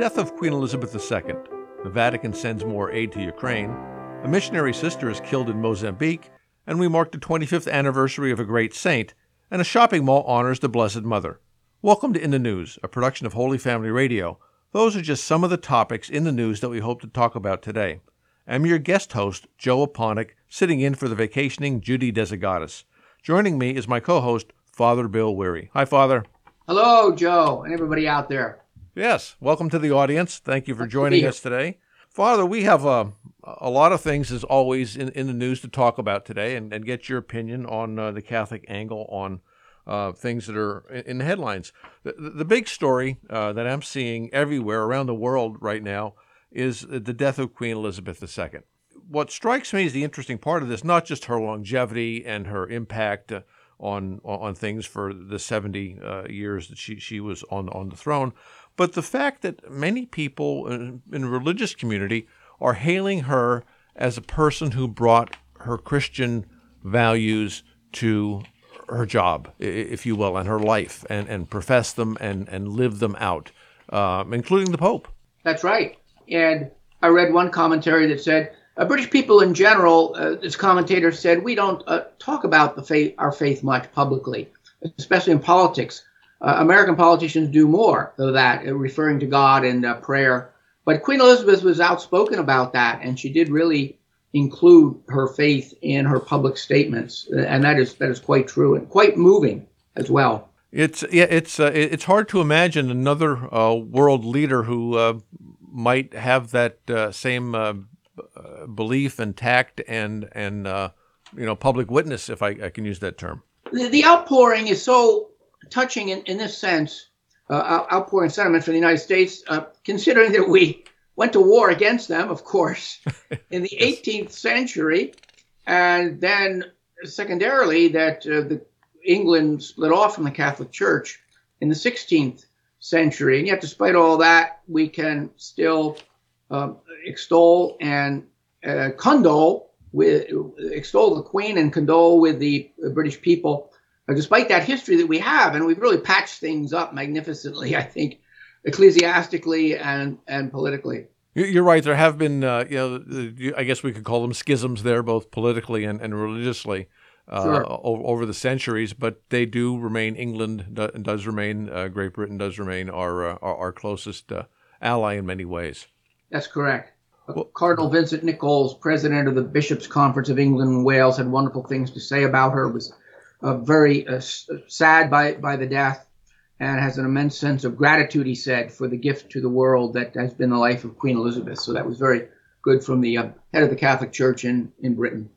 death of Queen Elizabeth II, the Vatican sends more aid to Ukraine, a missionary sister is killed in Mozambique, and we mark the 25th anniversary of a great saint, and a shopping mall honors the Blessed Mother. Welcome to In the News, a production of Holy Family Radio. Those are just some of the topics in the news that we hope to talk about today. I'm your guest host, Joe Aponic, sitting in for the vacationing Judy Desigatis. Joining me is my co host, Father Bill Weary. Hi, Father. Hello, Joe, and everybody out there. Yes, welcome to the audience. Thank you for joining us today. Father, we have a, a lot of things, as always, in, in the news to talk about today and, and get your opinion on uh, the Catholic angle on uh, things that are in the headlines. The, the big story uh, that I'm seeing everywhere around the world right now is the death of Queen Elizabeth II. What strikes me as the interesting part of this, not just her longevity and her impact uh, on on things for the 70 uh, years that she, she was on, on the throne, but the fact that many people in, in religious community are hailing her as a person who brought her Christian values to her job, if you will, and her life, and, and profess them and, and live them out, um, including the Pope. That's right. And I read one commentary that said, uh, British people in general, uh, this commentator said, we don't uh, talk about the faith, our faith much publicly, especially in politics. Uh, American politicians do more of that, uh, referring to God and uh, prayer. But Queen Elizabeth was outspoken about that, and she did really include her faith in her public statements, and that is that is quite true and quite moving as well. It's yeah, it's uh, it's hard to imagine another uh, world leader who uh, might have that same belief and tact and and you know public witness, if I, I can use that term. The, the outpouring is so touching in, in this sense, uh, outpouring sentiment for the United States, uh, considering that we went to war against them, of course, in the yes. 18th century, and then secondarily that uh, the England split off from the Catholic Church in the 16th century, and yet despite all that, we can still um, extol and uh, condole with extol the Queen and condole with the British people despite that history that we have, and we've really patched things up magnificently, I think, ecclesiastically and, and politically. You're right. There have been, uh, you know, I guess we could call them schisms there, both politically and, and religiously, uh, sure. over, over, the centuries. But they do remain. England does remain. Uh, Great Britain does remain our uh, our, our, closest uh, ally in many ways. That's correct. Well, Cardinal Vincent Nichols, president of the Bishops' Conference of England and Wales, had wonderful things to say about her. Was uh, very uh, sad by by the death, and has an immense sense of gratitude. He said for the gift to the world that has been the life of Queen Elizabeth. So that was very good from the uh, head of the Catholic Church in in Britain.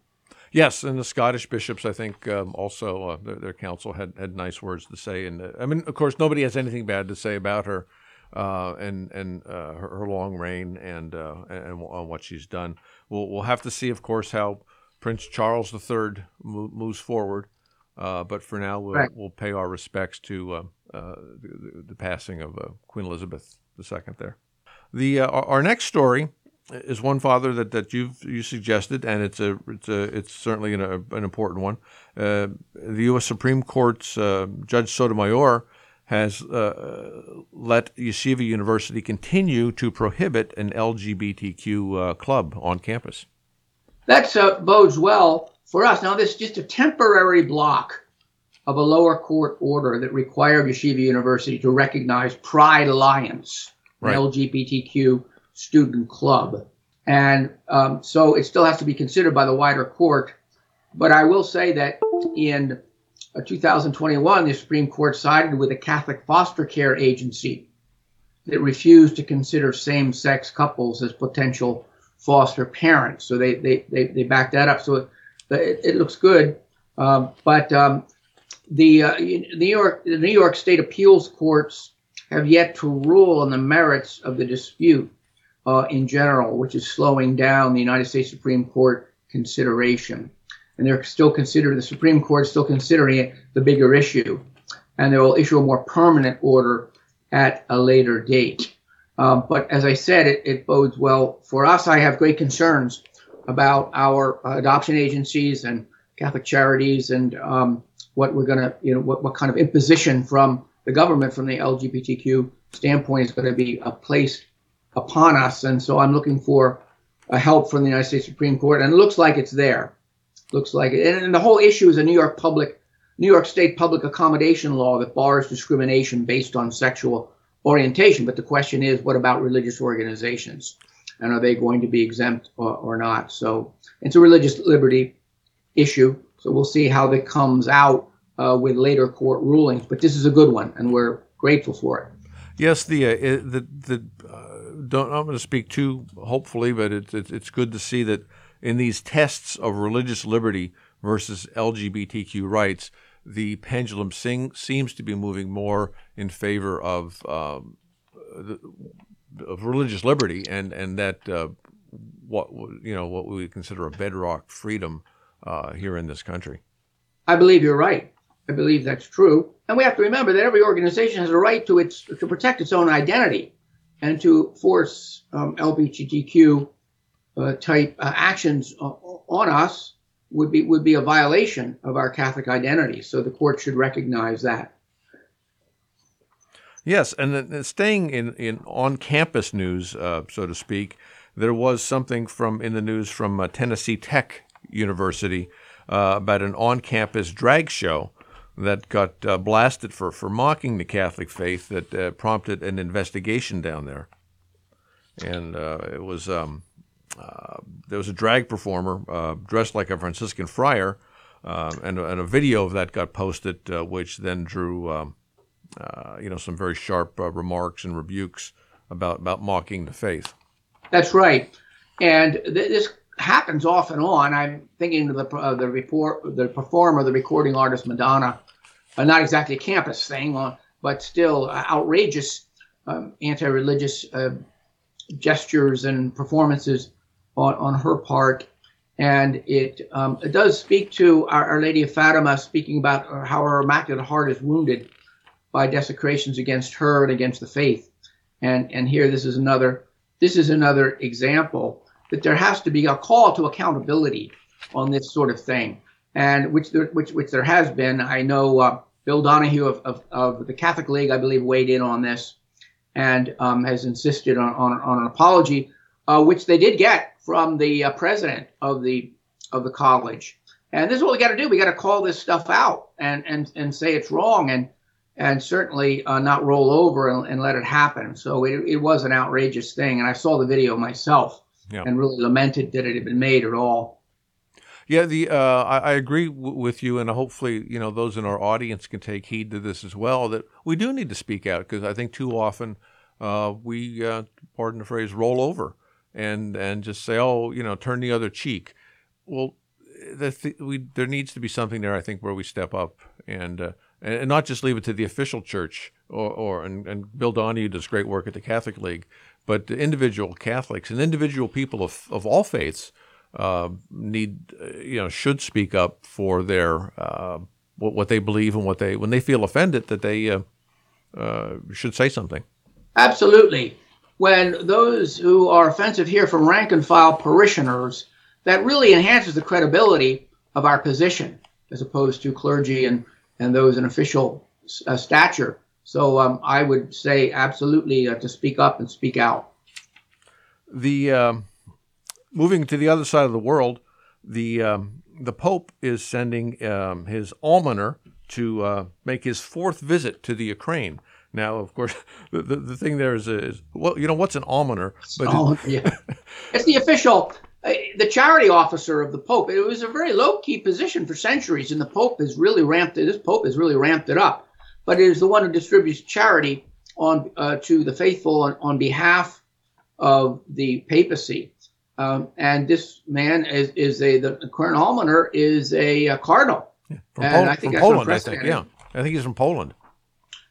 Yes, and the Scottish bishops, I think, um, also uh, their, their, council had, had nice words to say. And uh, I mean, of course, nobody has anything bad to say about her uh, and and uh, her, her, long reign and uh, and what she's done. We'll we'll have to see, of course, how Prince Charles III moves forward. Uh, but for now, we'll, right. we'll pay our respects to uh, uh, the, the, passing of uh, Queen Elizabeth II. There, the uh, our next story is one father that, that you've you suggested, and it's a it's a it's certainly an, a, an important one. Uh, the U.S. Supreme Court's Judge Sotomayor has let Yeshiva University continue to prohibit an LGBTQ club on campus. That bodes well for us, now this is just a temporary block of a lower court order that required Yeshiva University to recognize Pride Alliance, right. an LGBTQ student club. And um, so it still has to be considered by the wider court. But I will say that in uh, 2021, the Supreme Court sided with a Catholic foster care agency that refused to consider same sex couples as potential foster parents. So they, they, they, they backed that up. So it, it looks good. Um, but um, the uh, New York, the New York State appeals courts have yet to rule on the merits of the dispute uh, in general, which is slowing down the United States Supreme Court consideration. And they're still considering the Supreme Court still considering it the bigger issue, and they will issue a more permanent order at a later date. Um, but as I said, it, it bodes well for us. I have great concerns about our adoption agencies and Catholic charities and um, what we're going to, you know, what, what kind of imposition from the government from the LGBTQ standpoint is going to be placed upon us. And so I'm looking for help from the United States Supreme Court, and it looks like it's there. Looks like it. And, and the whole issue is a New York public, New York State public accommodation law that bars discrimination based on sexual orientation. But the question is, what about religious organizations? And are they going to be exempt or, or not? So it's a religious liberty issue. So we'll see how that comes out uh, with later court rulings. But this is a good one, and we're grateful for it. Yes, the uh, the the uh, don't I'm going to speak too hopefully, but it's it's it's good to see that in these tests of religious liberty versus LGBTQ rights, the pendulum sing, seems to be moving more in favor of um, the, of religious liberty and and that uh, what you know what we consider a bedrock freedom uh, here in this country. I believe you're right. I believe that's true. And we have to remember that every organization has a right to its to protect its own identity and to force um, LGBTQ uh, type uh, actions on us would be would be a violation of our Catholic identity. So the court should recognize that. Yes, and staying in, in on campus news, uh, so to speak, there was something from in the news from uh, Tennessee Tech University uh, about an on campus drag show that got uh, blasted for, for mocking the Catholic faith that uh, prompted an investigation down there. And it was um, there was a drag performer dressed like a Franciscan friar, um, and, and, a video of that got posted, which then drew um, you know some very sharp remarks and rebukes about about mocking the faith. That's right, and th- this happens off and on. I'm thinking of the uh, the report, the performer, the recording artist Madonna, uh, not exactly a campus thing, uh, but still uh, outrageous um, anti-religious uh, gestures and performances on, on her part. And it, um, it does speak to Our, Our, Lady of Fatima, speaking about how her Immaculate Heart is wounded by desecrations against her and against the faith. And and here this is another this is another example that there has to be a call to accountability on this sort of thing, and which there, which which there has been. I know uh, Bill Donahue of, of, of, the Catholic League, I believe, weighed in on this and um, has insisted on, on, on an apology, uh, which they did get from the uh, president of the of the college. And this is what we got to do. We got to call this stuff out and and and say it's wrong and and certainly uh, not roll over and, and, let it happen. So it, it was an outrageous thing, and I saw the video myself yeah. and really lamented that it had been made at all. Yeah, the uh, I, I, agree w- with you, and hopefully, you know, those in our audience can take heed to this as well. That we do need to speak out because I think too often uh, we, uh, pardon the phrase, roll over and and just say, oh, you know, turn the other cheek. Well, the, we, there needs to be something there, I think, where we step up and uh, and not just leave it to the official church or, or and, and Bill Donahue does great work at the Catholic League, but individual Catholics and individual people of, of all faiths uh, need, uh, you know, should speak up for their uh, what, what they believe and what they when they feel offended that they uh, uh, should say something. Absolutely. When those who are offensive here from rank and file parishioners, that really enhances the credibility of our position as opposed to clergy and, and those in official uh, stature. So um, I would say absolutely uh, to speak up and speak out. The um, moving to the other side of the world, the um, the Pope is sending um, his almoner to uh, make his fourth visit to the Ukraine. Now, of course, the, the, the thing there is, is, well, you know, what's an almoner? But oh, yeah. it's the official, the charity officer of the Pope. It was a very low key position for centuries, and the Pope has really ramped it. This Pope has really ramped it up but it is the one who distributes charity on uh, to the faithful on, on, behalf of the papacy. Um, and this man is, is a the current almoner is a, a cardinal. Yeah, from, Pol- I think from Poland, I think. Yeah, I think he's from Poland.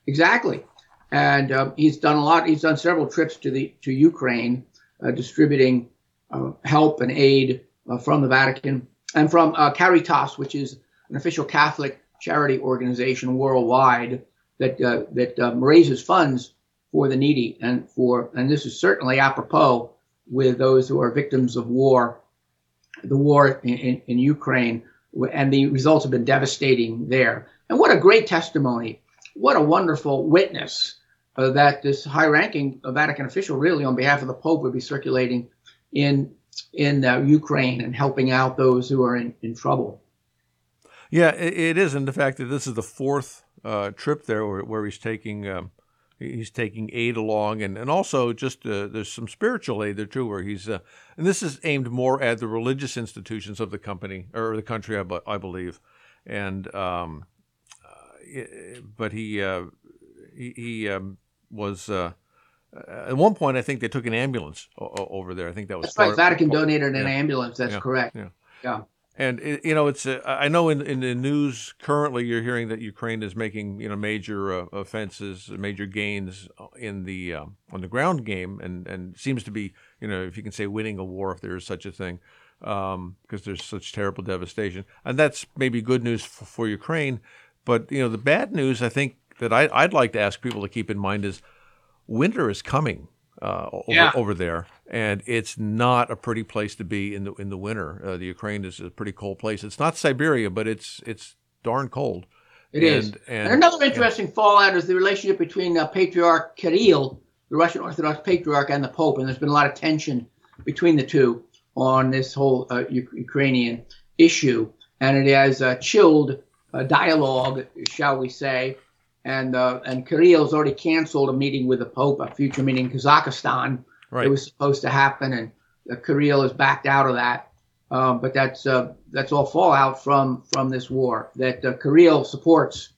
Exactly, and um, he's done a lot. He's done several trips to the to Ukraine, uh, distributing uh, help and aid uh, from the Vatican and from uh, Caritas, which is an official Catholic charity organization worldwide that uh, that um, raises funds for the needy and for and this is certainly apropos with those who are victims of war, the war in, in, in Ukraine, and the results have been devastating there. And what a great testimony! What a wonderful witness uh, that this high-ranking Vatican official, really on behalf of the Pope, would be circulating in in uh, Ukraine and helping out those who are in, in trouble. Yeah, it, it is, and the fact that this is the fourth uh, trip there where, where he's taking um, he's taking aid along, and and also just uh, there's some spiritual aid there too, where he's uh, and this is aimed more at the religious institutions of the company or the country, I, I believe, and um, uh, but he uh, he, he um, was. Uh, at one point, I think they took an ambulance o- over there. I think that was that's right. Vatican of, donated an yeah. ambulance. That's yeah. correct. Yeah. Yeah. And it, you know, it's uh, I know in, in the news currently you're hearing that Ukraine is making you know major uh, offenses, major gains in the uh, on the ground game, and and seems to be you know if you can say winning a war if there is such a thing, because um, there's such terrible devastation, and that's maybe good news for, for Ukraine. But you know, the bad news I think that I, I'd like to ask people to keep in mind is winter is coming uh, over, yeah. over, there, and it's not a pretty place to be in the in the winter. Uh, the Ukraine is a pretty cold place. It's not Siberia, but it's it's darn cold. It and, is. And, and, another interesting fallout is the relationship between uh, Patriarch Kirill, the Russian Orthodox Patriarch, and the Pope. And there's been a lot of tension between the two on this whole uh, Ukrainian issue, and it has uh, chilled dialogue, shall we say, and uh, and Kirill's already canceled a meeting with the Pope, a future meeting in Kazakhstan. Right. It was supposed to happen, and uh, Kirill has backed out of that. Um, but that's uh, that's all fallout from from this war that uh, Kirill supports,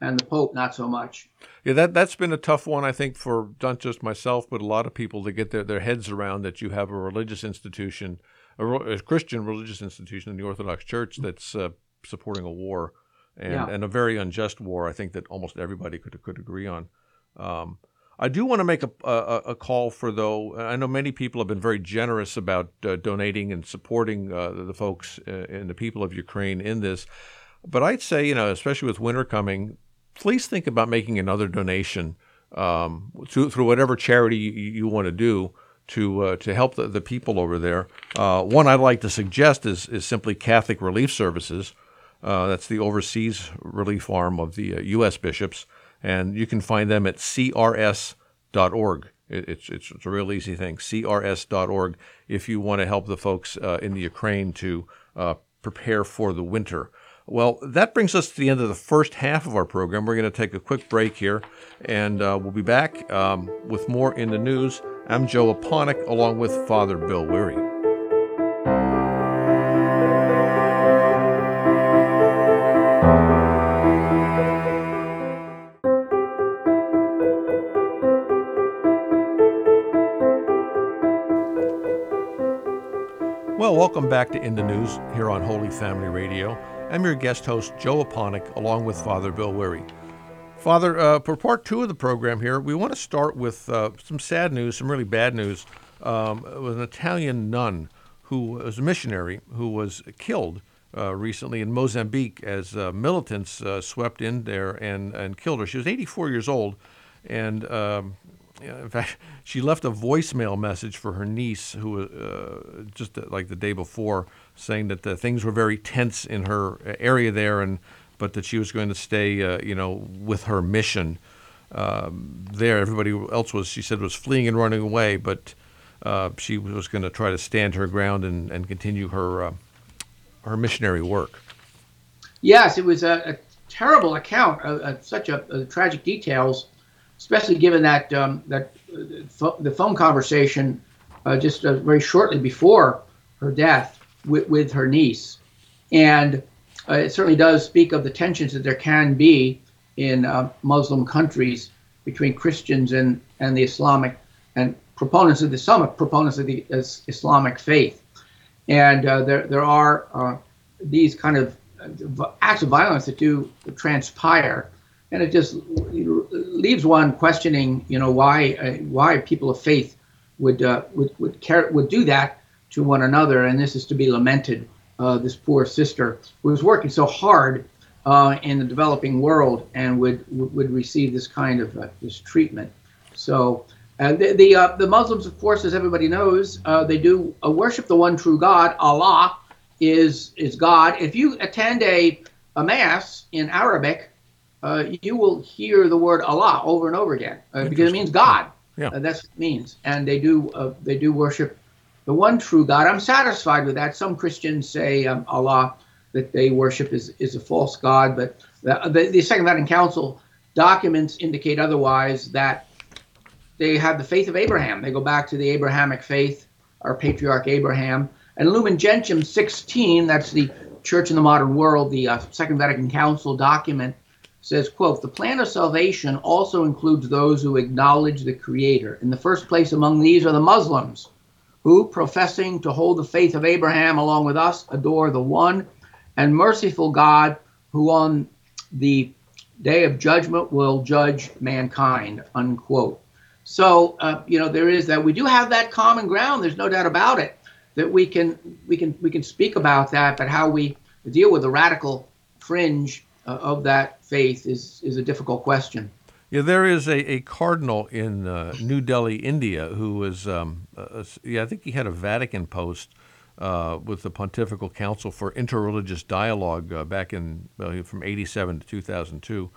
and the Pope not so much. Yeah, that that's been a tough one, I think, for not just myself, but a lot of people to get their, their heads around that you have a religious institution, a, a Christian religious institution in the Orthodox Church that's uh, supporting a war and, yeah. and a very unjust war. I think that almost everybody could could agree on. Um, I do want to make a, a, a, call for though. I know many people have been very generous about uh, donating and supporting uh, the folks uh, and the people of Ukraine in this. But I'd say, you know, especially with winter coming, please think about making another donation um, through, through whatever charity you, you want to do to uh, to help the, the people over there. Uh, one I'd like to suggest is is simply Catholic Relief Services. Uh, that's the overseas relief arm of the uh, U.S. bishops, and you can find them at crs.org. It, it's, it's, it's a real easy thing, crs.org, if you want to help the folks uh, in the Ukraine to uh, prepare for the winter. Well, that brings us to the end of the first half of our program. We're going to take a quick break here, and uh, we'll be back um, with more in the news. I'm Joe Aponic, along with Father Bill Weary. Well, welcome back to In the News here on Holy Family Radio. I'm your guest host, Joe Aponic, along with Father Bill Weary. Father, uh, for part two of the program here, we want to start with uh, some sad news, some really bad news. Um, with an Italian nun who was a missionary who was killed uh, recently in Mozambique as uh, militants uh, swept in there and, and killed her. She was 84 years old, and um, in fact, she left a voicemail message for her niece, who uh, just uh, like the day before, saying that the things were very tense in her area there, and but that she was going to stay, uh, you know, with her mission um, there. Everybody else was, she said, was fleeing and running away, but uh, she was going to try to stand her ground and, and continue her uh, her missionary work. Yes, it was a, a terrible account of, such a, a tragic details especially given that um, that uh, the phone conversation uh, just uh, very shortly before her death with, with her niece, and uh, it certainly does speak of the tensions that there can be in uh, Muslim countries between Christians and and the Islamic and proponents of the some proponents of the Islamic faith, and there there are these kind of acts of violence that do transpire. And it just leaves one questioning, you know, why uh, why people of faith would uh, would would care, would do that to one another, and this is to be lamented. Uh, this poor sister who was working so hard uh, in the developing world and would would receive this kind of uh, this treatment. So. Uh, the the, the Muslims, of course, as everybody knows, they do worship the one true God. Allah is is God. If you attend a, a mass in Arabic, uh, you will hear the word Allah over and over again uh, because it means God. Yeah. Uh, that's what it means, and they do uh, they do worship the one true God. I'm satisfied with that. Some Christians say um, Allah that they worship is is a false God, but the, the, the Second Vatican Council documents indicate otherwise. That they have the faith of Abraham. They go back to the Abrahamic faith, our patriarch Abraham, and Lumen Gentium 16. That's the Church in the Modern World, the uh, Second Vatican Council document says, quote, the plan of salvation also includes those who acknowledge the Creator. In the first place among these are the Muslims, who, professing to hold the faith of Abraham along with us, adore the one and merciful God who on the day of judgment will judge mankind, unquote. So, uh, you know, there is that. We do have that common ground. There's no doubt about it that we can we can we can speak about that, but how we deal with the radical fringe of that faith is is a difficult question. Yeah, there is a, a cardinal in uh, New Delhi, India, who was, um, uh, yeah, I think he had a Vatican post uh, with the Pontifical Council for Interreligious Dialogue uh, back in from 87 to 2002.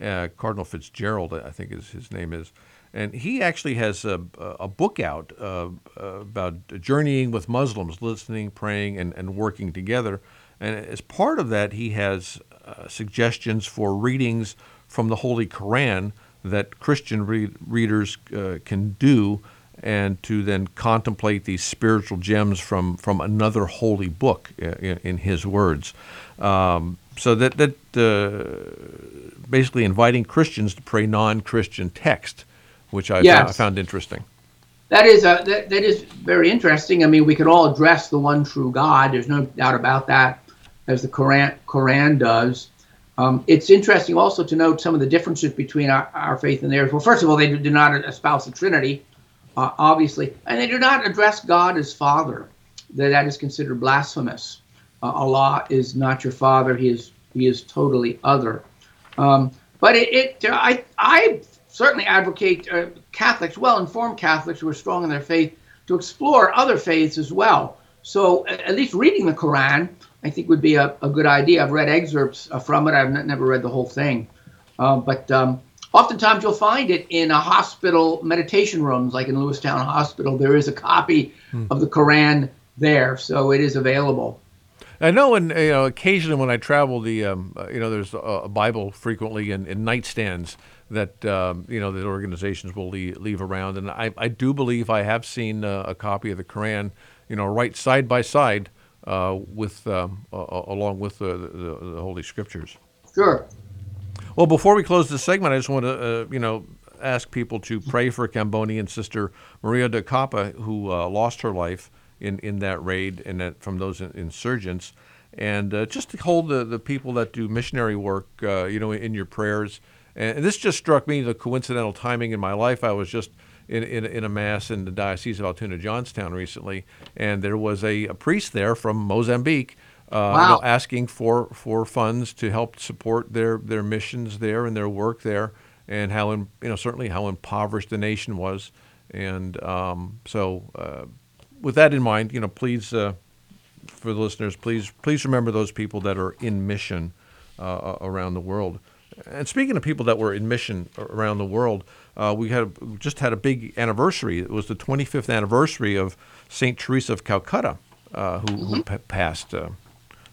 Uh, cardinal Fitzgerald, I think is his name is. And he actually has a, a book out uh, about journeying with Muslims, listening, praying, and, and working together. And as part of that, he has uh, suggestions for readings from the Holy Quran that Christian read, readers uh, can do and to then contemplate these spiritual gems from, from another holy book uh, in, in his words. Um, so that, that uh, basically inviting Christians to pray non Christian text which I, yes. found, I found interesting. That is a, that, that is very interesting. I mean, we can all address the one true God. There's no doubt about that, as the Quran Quran does. Um, it's interesting also to note some of the differences between our, our faith and theirs. Well, first of all, they do, not espouse the Trinity, uh, obviously, and they do not address God as Father. That that is considered blasphemous. Uh, Allah is not your Father; He is He is totally other. Um, but it, it I I certainly advocate uh, Catholics, well-informed Catholics who are strong in their faith, to explore other faiths as well. So at least reading the Quran, I think, would be a, a good idea. I've read excerpts uh, from it. I've n- never read the whole thing, uh, but um, oftentimes you'll find it in a hospital meditation rooms, like in Lewistown Hospital. There is a copy hmm. of the Quran there, so it is available. I know, and you know, occasionally when I travel, the um, uh, you know, there's a, Bible frequently in, in nightstands that um, you know that organizations will leave, leave around, and I, I do believe I have seen uh, a copy of the Quran, you know, right side by side uh, with um, along with the, the, the, Holy Scriptures. Sure. Well, before we close this segment, I just want to uh, you know ask people to pray for Comboni sister Maria De Coppi, who uh, lost her life in, in that raid and that, from those insurgents. And uh, just to hold the, the people that do missionary work, uh, you know, in your prayers. And this just struck me the coincidental timing in my life. I was just in, in, in, a mass in the Diocese of Altoona Johnstown recently, and there was a, a priest there from Mozambique uh, wow. you know, asking for, for funds to help support their, their missions there and their work there, and how in, you know certainly how impoverished the nation was. And um, so uh, with that in mind, you know, please, uh, for the listeners, please, please remember those people that are in mission uh, around the world. And speaking of people that were in mission around the world, uh, we had just had a big anniversary. It was the 25th anniversary of Saint Teresa of Calcutta, uh, who, mm-hmm. who p- passed. Uh,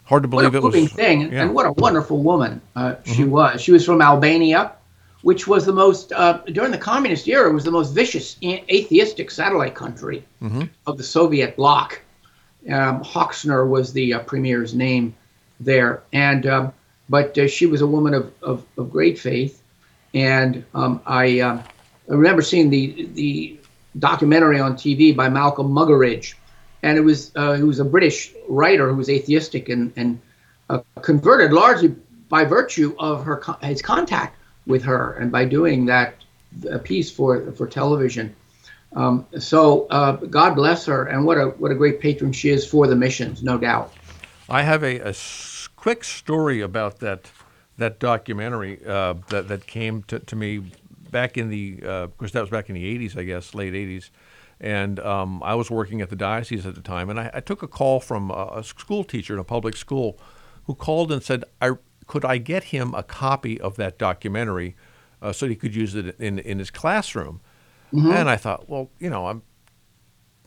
hard to believe what a it was. thing, yeah. and what a wonderful woman uh, she mm-hmm. was. She was from Albania which was the most uh, during the communist era was the most vicious atheistic satellite country mm-hmm. of the Soviet bloc. Um, Hoxha was the uh, premier's name there, and um, but uh, she was a woman of, of, of great faith, and um, I, uh, I remember seeing the the documentary on TV by Malcolm Muggeridge, and it was uh, he was a British writer who was atheistic and and uh, converted largely by virtue of her his contact with her, and by doing that a piece for for television. Um, so uh, God bless her, and what a what a great patron she is for the missions, no doubt. I have a, a quick story about that that documentary uh, that that came to, to me back in the uh, of course that was back in the 80s, I guess, late 80s. And um, I was working at the diocese at the time, and I, I took a call from a, a school teacher in a public school who called and said, I could I get him a copy of that documentary uh, so he could use it in in his classroom? Mm-hmm. And I thought, well, you know, I'm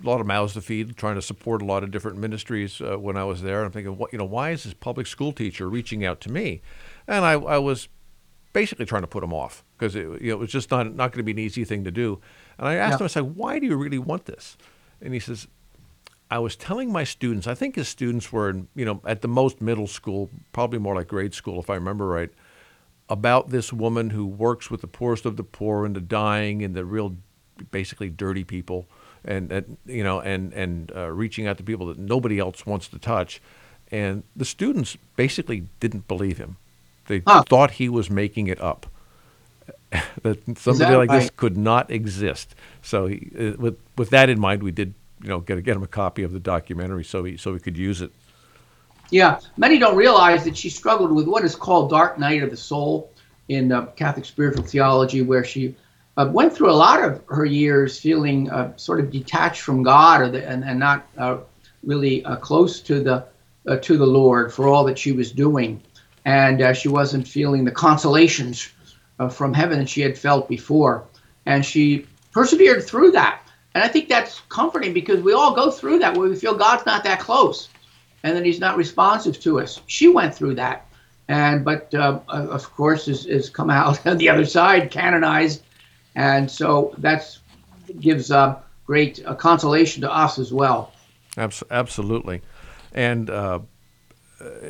a lot of mouths to feed, trying to support a lot of different ministries uh, when I was there. I'm thinking, what, you know, why is this public school teacher reaching out to me? And I, I was basically trying to put him off because it, you know, it was just not not going to be an easy thing to do. And I asked yeah. him, I said, why do you really want this? And he says, I was telling my students, I think his students were, in, you know, at the most middle school, probably more like grade school, if I remember right, about this woman who works with the poorest of the poor and the dying and the real, basically dirty people, and, and you know, and and uh, reaching out to people that nobody else wants to touch, and the students basically didn't believe him. They huh. thought he was making it up. that somebody that like right? this could not exist. So, he, uh, with with that in mind, we did you know get get him a copy of the documentary so he so he could use it. Yeah, many don't realize that she struggled with what is called dark night of the soul in uh, Catholic spiritual theology, where she uh, went through a lot of her years feeling uh, sort of detached from God the, and, and not uh, really uh, close to the uh, to the Lord for all that she was doing, and she wasn't feeling the consolations from heaven that she had felt before, and she persevered through that. And I think that's comforting because we all go through that where we feel God's not that close and that he's not responsive to us. She went through that. And, but uh, of course, is come out on the other side, canonized. And so that gives uh, great uh, consolation to us as well. Absolutely. And uh,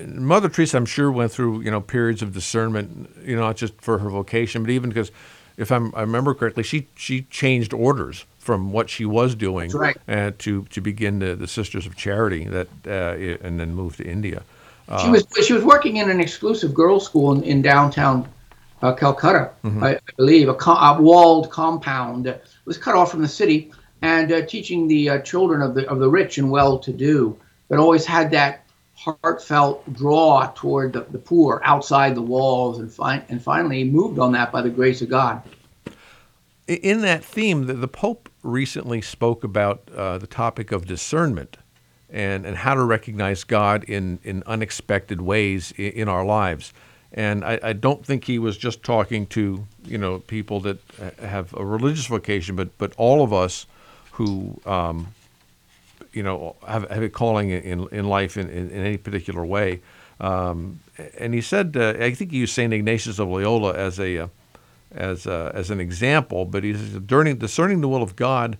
Mother Teresa, I'm sure, went through, you know, periods of discernment, you know, not just for her vocation, but even because if I'm, i remember correctly, she, she changed orders from what she was doing right. uh, to to begin the, the Sisters of Charity that uh, and then moved to India. Uh, she was she was working in an exclusive girls' school in, in downtown uh, Calcutta, mm-hmm. I, I, believe, a, co- a, walled compound. It was cut off from the city, and uh, teaching the uh, children of the of the rich and well-to-do, but always had that heartfelt draw toward the, the poor outside the walls, and fi- and finally moved on that by the grace of God in that theme, the, the Pope recently spoke about uh, the topic of discernment and, and how to recognize God in, in unexpected ways in, in our lives. And I, I, don't think he was just talking to you know people that have a religious vocation, but but all of us who um, you know have, have a calling in, in life in, in, in any particular way. Um, and he said, uh, I think he used Saint Ignatius of Loyola as a uh, as, a, as an example, but he says discerning the will of God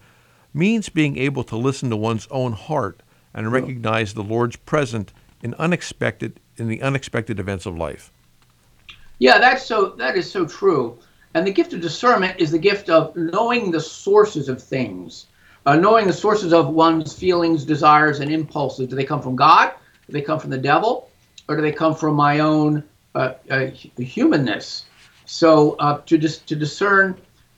means being able to listen to one's own heart and recognize the Lord's present in unexpected in the unexpected events of life. Yeah, that's so that is so true. And the gift of discernment is the gift of knowing the sources of things, uh, knowing the sources of one's feelings, desires, and impulses. Do they come from God? Do they come from the devil? Or do they come from my own uh, uh, humanness? So uh, to just to discern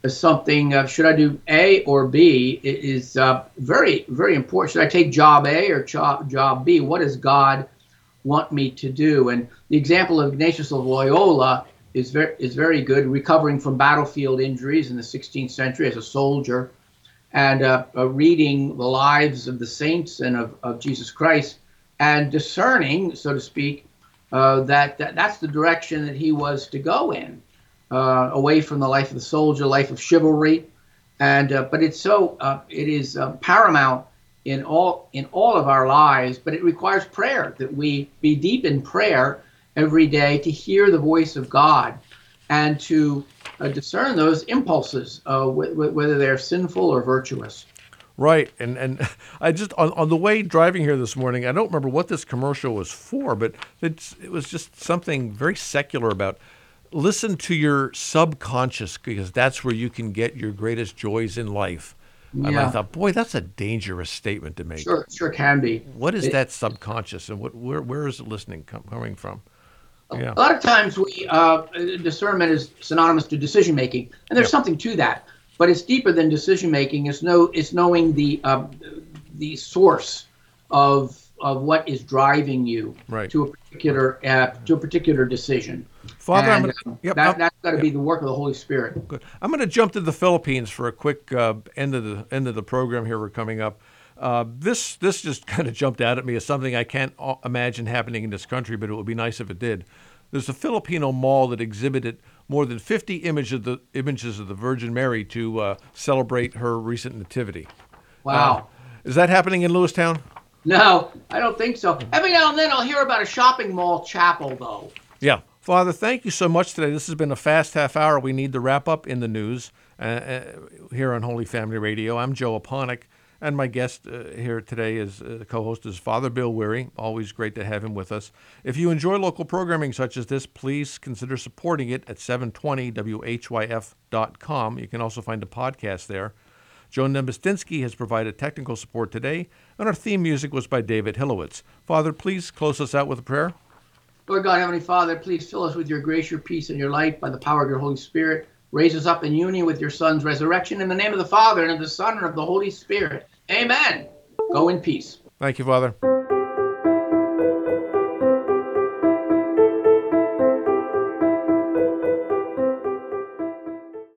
something, uh, should I do A or B, is uh, very very important. Should I take job A or job job B? What is God want me to do? And the example of Ignatius of Loyola is very is very good. Recovering from battlefield injuries in the 16th century as a soldier, and uh, uh, reading the lives of the saints and of, of Jesus Christ, and discerning, so to speak, uh, that, that that's the direction that he was to go in uh, away from the life of the soldier, life of chivalry, and uh, but it's so uh, it is paramount in all in all of our lives. But it requires prayer that we be deep in prayer every day to hear the voice of God and to uh, discern those impulses, uh, wh- whether they're sinful or virtuous. Right, and and I just on, on the way driving here this morning, I don't remember what this commercial was for, but it's it was just something very secular about listen to your subconscious because that's where you can get your greatest joys in life. Yeah. And I thought, boy, that's a dangerous statement to make. Sure, sure can be. What is it, that subconscious, and what where where is it listening com- coming from? Yeah. A lot of times, we uh, discernment is synonymous to decision making, and there's yeah. something to that. But it's deeper than decision making. It's know it's knowing the uh, the source of of what is driving you right. to a particular uh, to a particular decision. Father, and, gonna, um, yep, that, has got to yep. be the work of the Holy Spirit. Good. I'm going to jump to the Philippines for a quick uh, end of the end of the program. Here we're coming up. Uh, this this just kind of jumped out at me as something I can't imagine happening in this country, but it would be nice if it did. there's a Filipino mall that exhibited more than 50 images of the, images of the Virgin Mary to uh, celebrate her recent nativity. Wow. Uh, is that happening in Lewistown? No, I don't think so. Every now and then I'll hear about a shopping mall chapel, though. Yeah. Father, thank you so much today. This has been a fast half hour. We need to wrap up in the news uh, uh, here on Holy Family Radio. I'm Joe Aponic, and my guest uh, here today is uh, co-host is Father Bill Weary. Always great to have him with us. If you enjoy local programming such as this, please consider supporting it at 720whyf.com. You can also find a podcast there. Joan Nemestinsky has provided technical support today, and our theme music was by David Hillowitz. Father, please close us out with a prayer. Lord God, Heavenly Father, please fill us with your grace, your peace, and your light by the power of your Holy Spirit. Raise us up in union with your Son's resurrection in the name of the Father, and of the Son, and of the Holy Spirit. Amen. Go in peace. Thank you, Father.